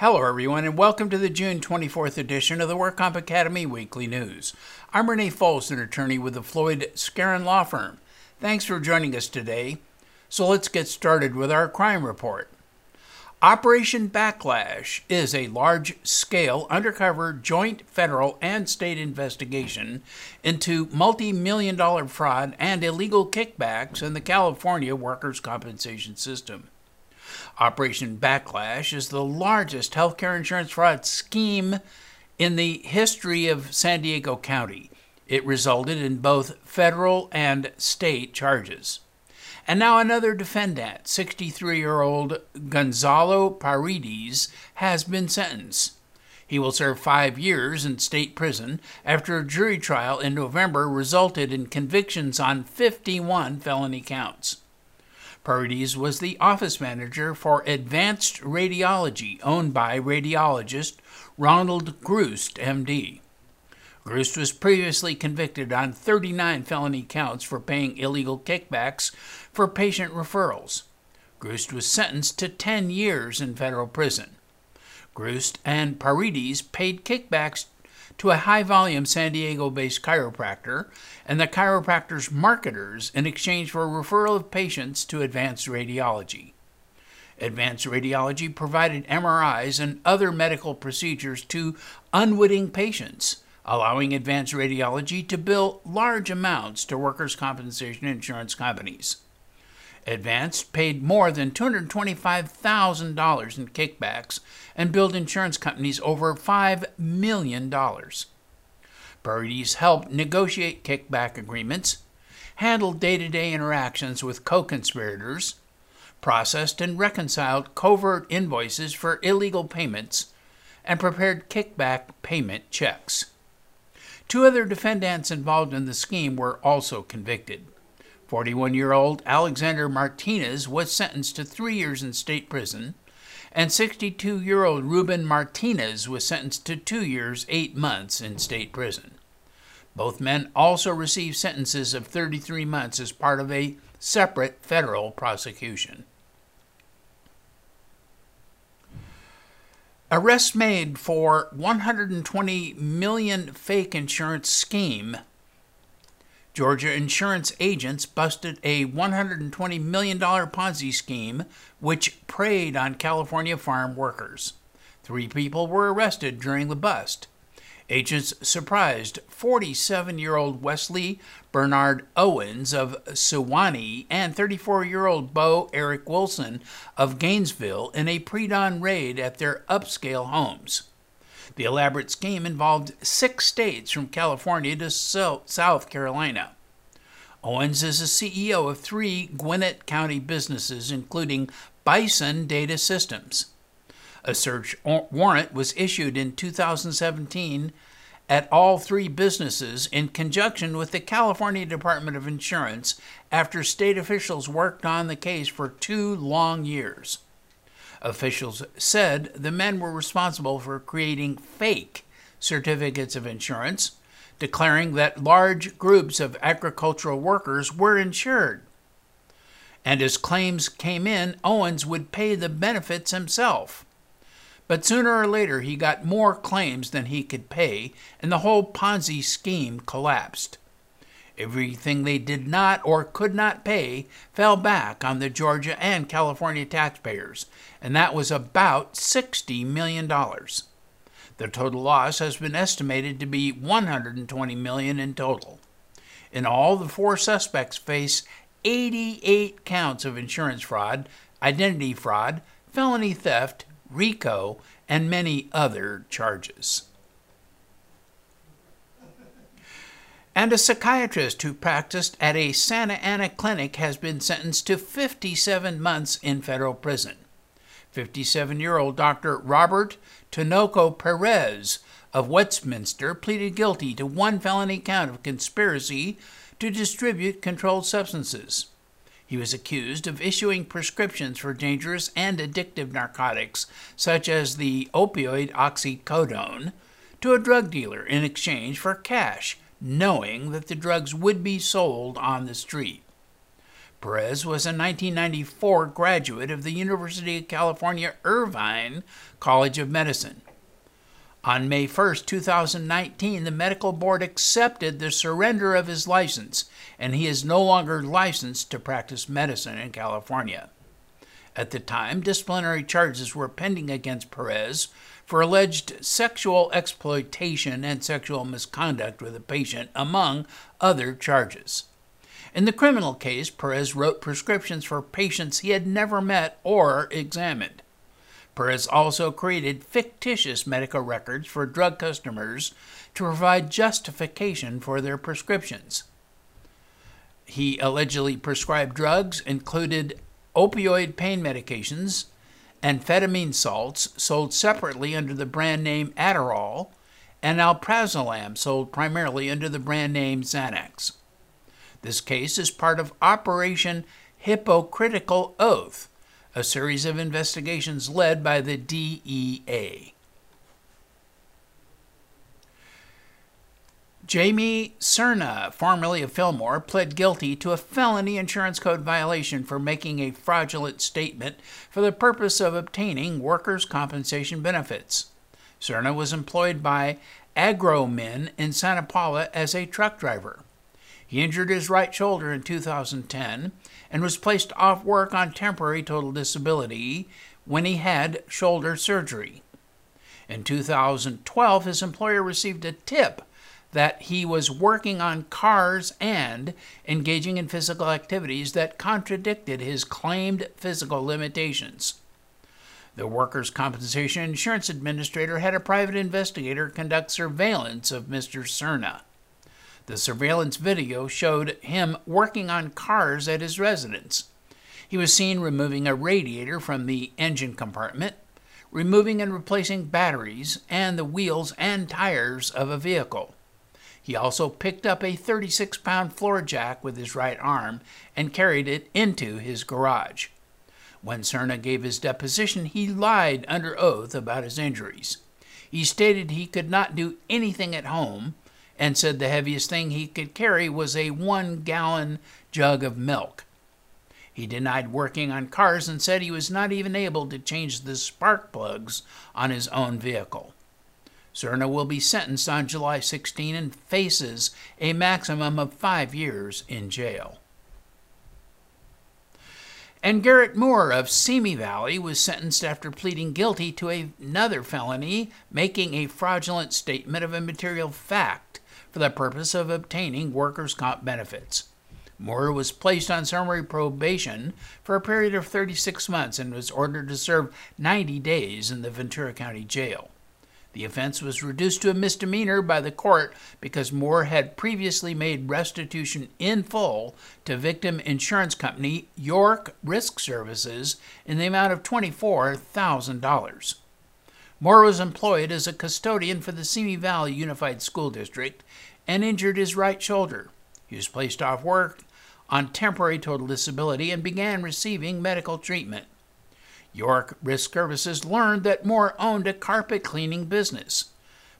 Hello, everyone, and welcome to the June 24th edition of the WorkComp Academy Weekly News. I'm Renee Foles, an attorney with the Floyd Skeren Law Firm. Thanks for joining us today. So let's get started with our crime report. Operation Backlash is a large scale undercover joint federal and state investigation into multi million dollar fraud and illegal kickbacks in the California workers' compensation system. Operation Backlash is the largest healthcare insurance fraud scheme in the history of San Diego County. It resulted in both federal and state charges. And now another defendant, 63 year old Gonzalo Paredes, has been sentenced. He will serve five years in state prison after a jury trial in November resulted in convictions on 51 felony counts. Paredes was the office manager for Advanced Radiology, owned by radiologist Ronald Grusd, MD. Grusd was previously convicted on 39 felony counts for paying illegal kickbacks for patient referrals. Grusd was sentenced to 10 years in federal prison. Grusd and Paredes paid kickbacks to a high volume San Diego based chiropractor and the chiropractor's marketers in exchange for a referral of patients to Advanced Radiology. Advanced Radiology provided MRIs and other medical procedures to unwitting patients, allowing Advanced Radiology to bill large amounts to workers' compensation insurance companies. Advanced paid more than $225,000 in kickbacks and billed insurance companies over $5 million. Paredes helped negotiate kickback agreements, handled day to day interactions with co conspirators, processed and reconciled covert invoices for illegal payments, and prepared kickback payment checks. Two other defendants involved in the scheme were also convicted. 41 year old Alexander Martinez was sentenced to three years in state prison, and 62 year old Ruben Martinez was sentenced to two years, eight months in state prison. Both men also received sentences of 33 months as part of a separate federal prosecution. Arrests made for 120 million fake insurance scheme Georgia insurance agents busted a $120 million Ponzi scheme which preyed on California farm workers. Three people were arrested during the bust. Agents surprised 47 year old Wesley Bernard Owens of Suwanee and 34 year old Bo Eric Wilson of Gainesville in a pre dawn raid at their upscale homes. The elaborate scheme involved six states from California to South Carolina. Owens is the CEO of three Gwinnett County businesses, including Bison Data Systems. A search warrant was issued in 2017 at all three businesses in conjunction with the California Department of Insurance after state officials worked on the case for two long years. Officials said the men were responsible for creating fake certificates of insurance, declaring that large groups of agricultural workers were insured. And as claims came in, Owens would pay the benefits himself. But sooner or later, he got more claims than he could pay, and the whole Ponzi scheme collapsed. Everything they did not or could not pay fell back on the Georgia and California taxpayers, and that was about $60 million. The total loss has been estimated to be 120 million in total. In all, the four suspects face 88 counts of insurance fraud, identity fraud, felony theft, RICO, and many other charges. And a psychiatrist who practiced at a Santa Ana clinic has been sentenced to 57 months in federal prison. 57 year old Dr. Robert Tinoco Perez of Westminster pleaded guilty to one felony count of conspiracy to distribute controlled substances. He was accused of issuing prescriptions for dangerous and addictive narcotics, such as the opioid oxycodone, to a drug dealer in exchange for cash knowing that the drugs would be sold on the street. Perez was a 1994 graduate of the University of California Irvine College of Medicine. On May 1, 2019, the medical board accepted the surrender of his license, and he is no longer licensed to practice medicine in California. At the time, disciplinary charges were pending against Perez for alleged sexual exploitation and sexual misconduct with a patient, among other charges. In the criminal case, Perez wrote prescriptions for patients he had never met or examined. Perez also created fictitious medical records for drug customers to provide justification for their prescriptions. He allegedly prescribed drugs included opioid pain medications, amphetamine salts sold separately under the brand name Adderall, and alprazolam sold primarily under the brand name Xanax. This case is part of Operation Hypocritical Oath, a series of investigations led by the DEA. Jamie Cerna, formerly of Fillmore, pled guilty to a felony insurance code violation for making a fraudulent statement for the purpose of obtaining workers' compensation benefits. Cerna was employed by Agromin in Santa Paula as a truck driver. He injured his right shoulder in 2010 and was placed off work on temporary total disability when he had shoulder surgery. In 2012, his employer received a tip that he was working on cars and engaging in physical activities that contradicted his claimed physical limitations. The Workers' Compensation Insurance Administrator had a private investigator conduct surveillance of Mr. Cerna. The surveillance video showed him working on cars at his residence. He was seen removing a radiator from the engine compartment, removing and replacing batteries and the wheels and tires of a vehicle. He also picked up a 36 pound floor jack with his right arm and carried it into his garage. When Cerna gave his deposition, he lied under oath about his injuries. He stated he could not do anything at home and said the heaviest thing he could carry was a one gallon jug of milk. He denied working on cars and said he was not even able to change the spark plugs on his own vehicle. Cerna will be sentenced on July 16 and faces a maximum of five years in jail. And Garrett Moore of Simi Valley was sentenced after pleading guilty to another felony, making a fraudulent statement of a material fact for the purpose of obtaining workers' comp benefits. Moore was placed on summary probation for a period of 36 months and was ordered to serve 90 days in the Ventura County Jail. The offense was reduced to a misdemeanor by the court because Moore had previously made restitution in full to victim insurance company York Risk Services in the amount of $24,000. Moore was employed as a custodian for the Simi Valley Unified School District and injured his right shoulder. He was placed off work on temporary total disability and began receiving medical treatment. York Risk Services learned that Moore owned a carpet cleaning business.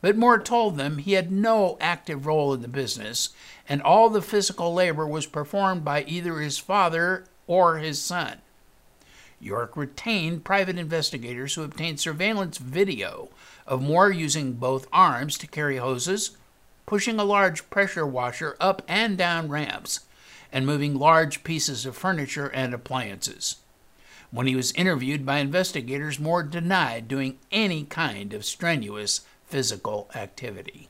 But Moore told them he had no active role in the business, and all the physical labor was performed by either his father or his son. York retained private investigators who obtained surveillance video of Moore using both arms to carry hoses, pushing a large pressure washer up and down ramps, and moving large pieces of furniture and appliances. When he was interviewed by investigators, Moore denied doing any kind of strenuous physical activity.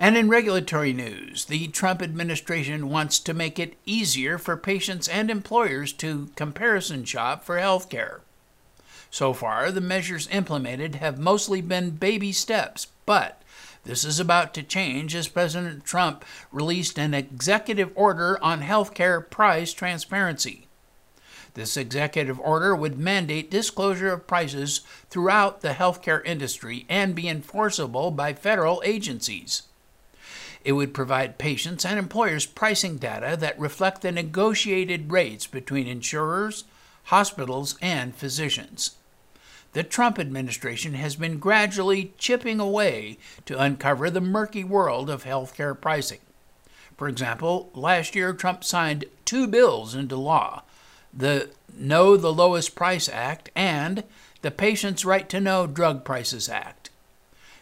And in regulatory news, the Trump administration wants to make it easier for patients and employers to comparison shop for health care. So far, the measures implemented have mostly been baby steps, but this is about to change as President Trump released an executive order on health care price transparency. This executive order would mandate disclosure of prices throughout the healthcare industry and be enforceable by federal agencies. It would provide patients and employers pricing data that reflect the negotiated rates between insurers, hospitals, and physicians. The Trump administration has been gradually chipping away to uncover the murky world of healthcare pricing. For example, last year Trump signed two bills into law the Know the Lowest Price Act and the Patient's Right to Know Drug Prices Act.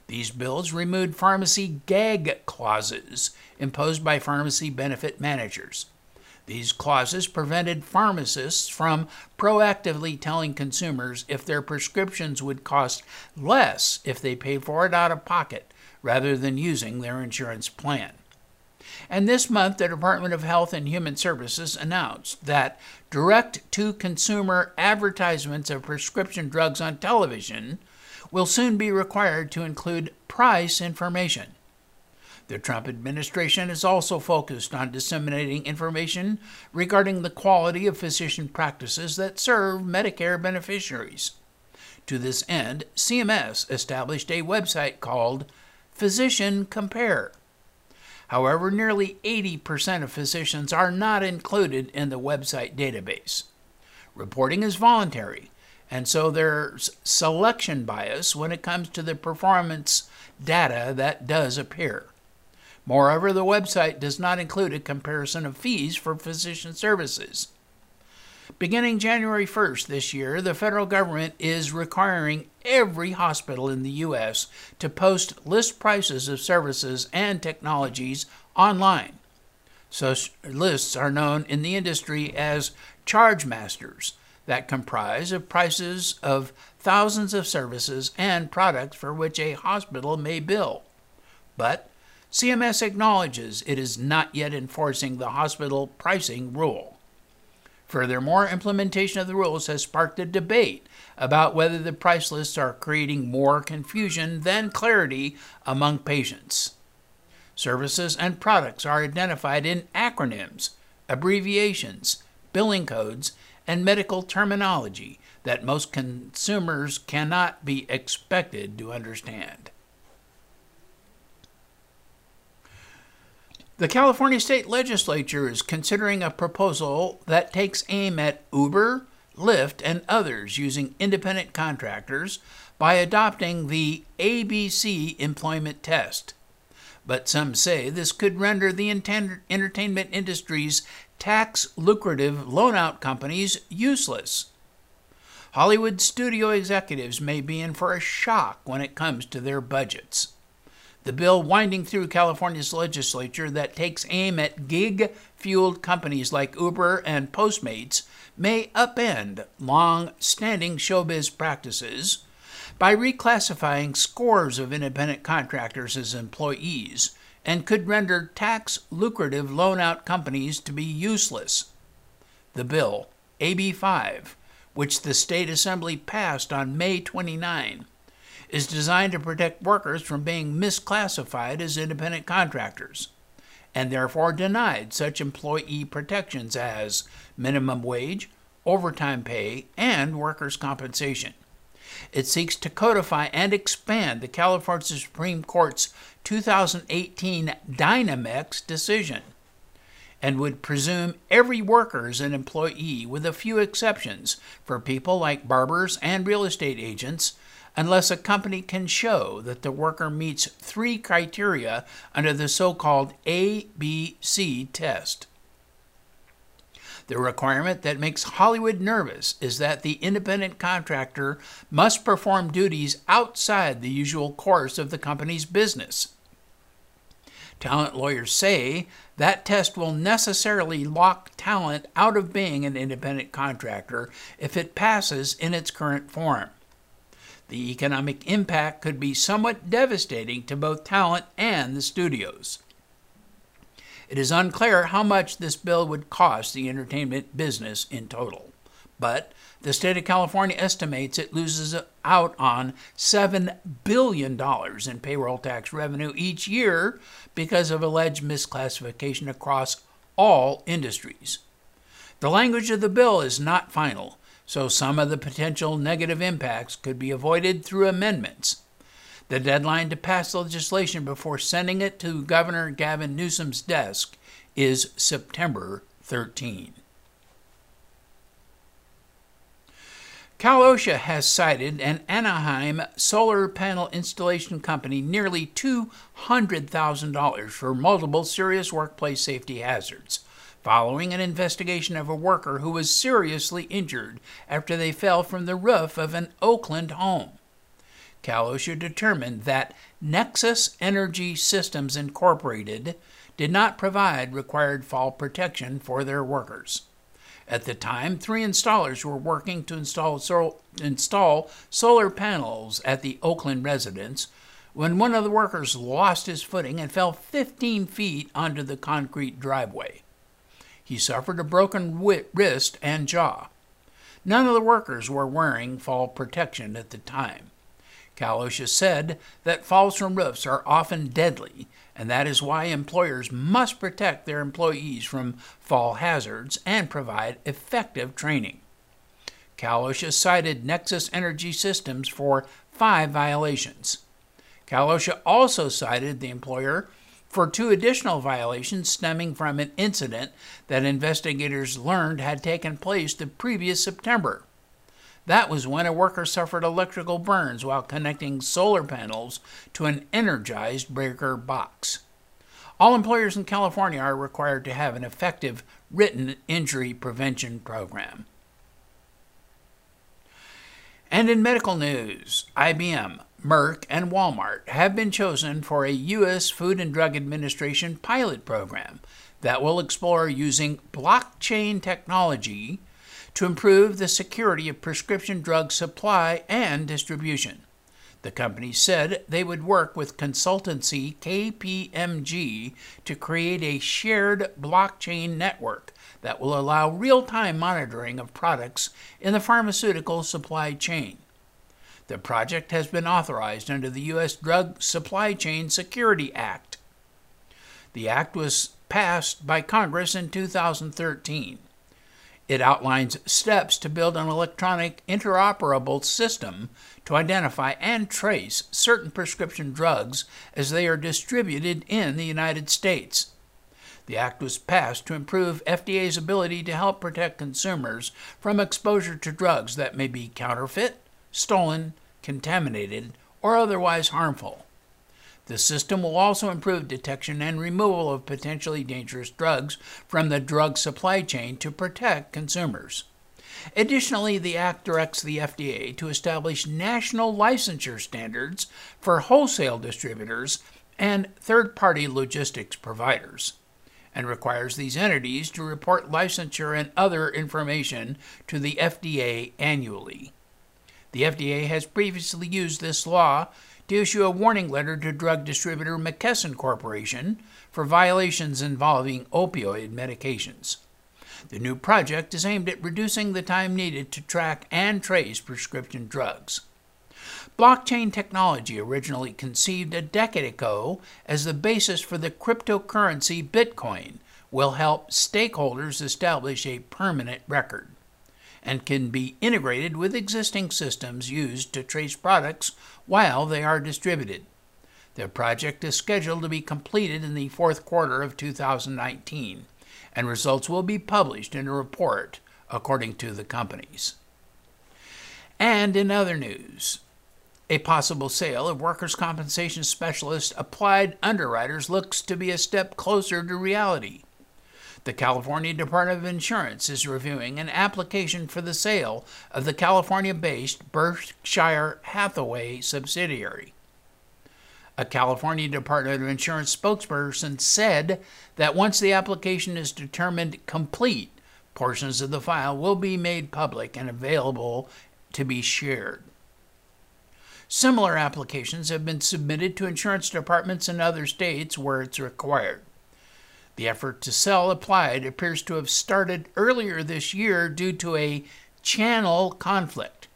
These bills removed pharmacy gag clauses imposed by pharmacy benefit managers. These clauses prevented pharmacists from proactively telling consumers if their prescriptions would cost less if they paid for it out of pocket rather than using their insurance plan. And this month, the Department of Health and Human Services announced that direct to consumer advertisements of prescription drugs on television will soon be required to include price information. The Trump administration is also focused on disseminating information regarding the quality of physician practices that serve Medicare beneficiaries. To this end, CMS established a website called Physician Compare. However, nearly 80% of physicians are not included in the website database. Reporting is voluntary, and so there's selection bias when it comes to the performance data that does appear. Moreover, the website does not include a comparison of fees for physician services. Beginning January 1st this year, the federal government is requiring every hospital in the U.S. to post list prices of services and technologies online. Such lists are known in the industry as charge masters that comprise of prices of thousands of services and products for which a hospital may bill. But CMS acknowledges it is not yet enforcing the hospital pricing rule. Furthermore, implementation of the rules has sparked a debate about whether the price lists are creating more confusion than clarity among patients. Services and products are identified in acronyms, abbreviations, billing codes, and medical terminology that most consumers cannot be expected to understand. The California State Legislature is considering a proposal that takes aim at Uber, Lyft, and others using independent contractors by adopting the ABC employment test. But some say this could render the entertainment industry's tax lucrative loan out companies useless. Hollywood studio executives may be in for a shock when it comes to their budgets. The bill winding through California's legislature that takes aim at gig fueled companies like Uber and Postmates may upend long standing showbiz practices by reclassifying scores of independent contractors as employees and could render tax lucrative loan out companies to be useless. The bill, AB 5, which the state assembly passed on May 29, is designed to protect workers from being misclassified as independent contractors, and therefore denied such employee protections as minimum wage, overtime pay, and workers' compensation. It seeks to codify and expand the California Supreme Court's 2018 Dynamex decision and would presume every worker is an employee with a few exceptions for people like barbers and real estate agents unless a company can show that the worker meets three criteria under the so called ABC test. The requirement that makes Hollywood nervous is that the independent contractor must perform duties outside the usual course of the company's business. Talent lawyers say that test will necessarily lock talent out of being an independent contractor if it passes in its current form. The economic impact could be somewhat devastating to both talent and the studios. It is unclear how much this bill would cost the entertainment business in total, but the state of California estimates it loses out on $7 billion in payroll tax revenue each year because of alleged misclassification across all industries. The language of the bill is not final, so some of the potential negative impacts could be avoided through amendments. The deadline to pass legislation before sending it to Governor Gavin Newsom's desk is September 13. Cal OSHA has cited an Anaheim solar panel installation company nearly $200,000 for multiple serious workplace safety hazards, following an investigation of a worker who was seriously injured after they fell from the roof of an Oakland home. Cal OSHA determined that Nexus Energy Systems Incorporated did not provide required fall protection for their workers. At the time, three installers were working to install, sol- install solar panels at the Oakland residence when one of the workers lost his footing and fell 15 feet onto the concrete driveway. He suffered a broken wrist and jaw. None of the workers were wearing fall protection at the time. Cal OSHA said that falls from roofs are often deadly and that is why employers must protect their employees from fall hazards and provide effective training. Cal OSHA cited Nexus Energy Systems for five violations. Cal OSHA also cited the employer for two additional violations stemming from an incident that investigators learned had taken place the previous September. That was when a worker suffered electrical burns while connecting solar panels to an energized breaker box. All employers in California are required to have an effective written injury prevention program. And in medical news, IBM, Merck, and Walmart have been chosen for a U.S. Food and Drug Administration pilot program that will explore using blockchain technology to improve the security of prescription drug supply and distribution. The company said they would work with consultancy KPMG to create a shared blockchain network that will allow real time monitoring of products in the pharmaceutical supply chain. The project has been authorized under the U.S. Drug Supply Chain Security Act. The act was passed by Congress in 2013. It outlines steps to build an electronic interoperable system to identify and trace certain prescription drugs as they are distributed in the United States. The act was passed to improve FDA's ability to help protect consumers from exposure to drugs that may be counterfeit, stolen, contaminated, or otherwise harmful. The system will also improve detection and removal of potentially dangerous drugs from the drug supply chain to protect consumers. Additionally, the Act directs the FDA to establish national licensure standards for wholesale distributors and third party logistics providers, and requires these entities to report licensure and other information to the FDA annually. The FDA has previously used this law to issue a warning letter to drug distributor McKesson Corporation for violations involving opioid medications. The new project is aimed at reducing the time needed to track and trace prescription drugs. Blockchain technology originally conceived a decade ago as the basis for the cryptocurrency Bitcoin will help stakeholders establish a permanent record and can be integrated with existing systems used to trace products while they are distributed. The project is scheduled to be completed in the fourth quarter of 2019, and results will be published in a report, according to the companies. And in other news, a possible sale of workers' compensation specialist applied underwriters looks to be a step closer to reality. The California Department of Insurance is reviewing an application for the sale of the California based Berkshire Hathaway subsidiary. A California Department of Insurance spokesperson said that once the application is determined complete, portions of the file will be made public and available to be shared. Similar applications have been submitted to insurance departments in other states where it's required. The effort to sell applied appears to have started earlier this year due to a channel conflict.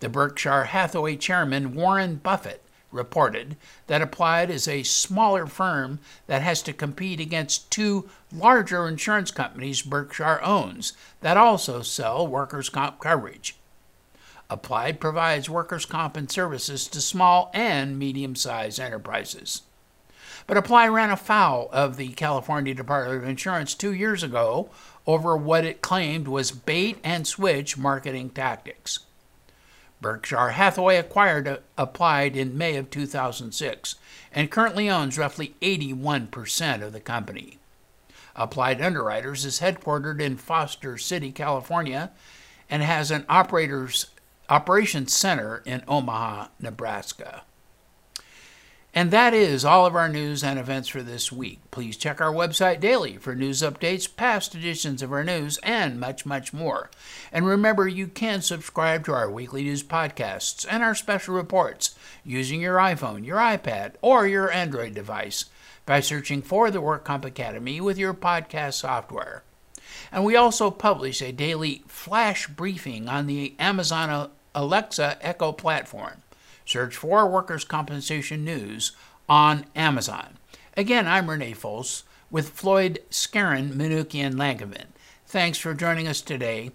The Berkshire Hathaway chairman, Warren Buffett, reported that Applied is a smaller firm that has to compete against two larger insurance companies Berkshire owns that also sell workers' comp coverage. Applied provides workers' comp and services to small and medium sized enterprises. But Apply ran afoul of the California Department of Insurance two years ago over what it claimed was bait and switch marketing tactics. Berkshire Hathaway acquired uh, Applied in May of 2006 and currently owns roughly 81% of the company. Applied Underwriters is headquartered in Foster City, California, and has an operations center in Omaha, Nebraska. And that is all of our news and events for this week. Please check our website daily for news updates, past editions of our news, and much, much more. And remember, you can subscribe to our weekly news podcasts and our special reports using your iPhone, your iPad, or your Android device by searching for the WorkComp Academy with your podcast software. And we also publish a daily flash briefing on the Amazon Alexa Echo platform. Search for Workers' Compensation News on Amazon. Again, I'm Renee Fols with Floyd Skeren, Manukian Langevin. Thanks for joining us today.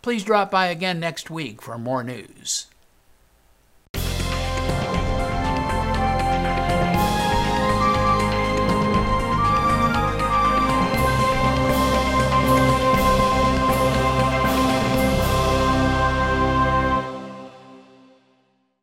Please drop by again next week for more news.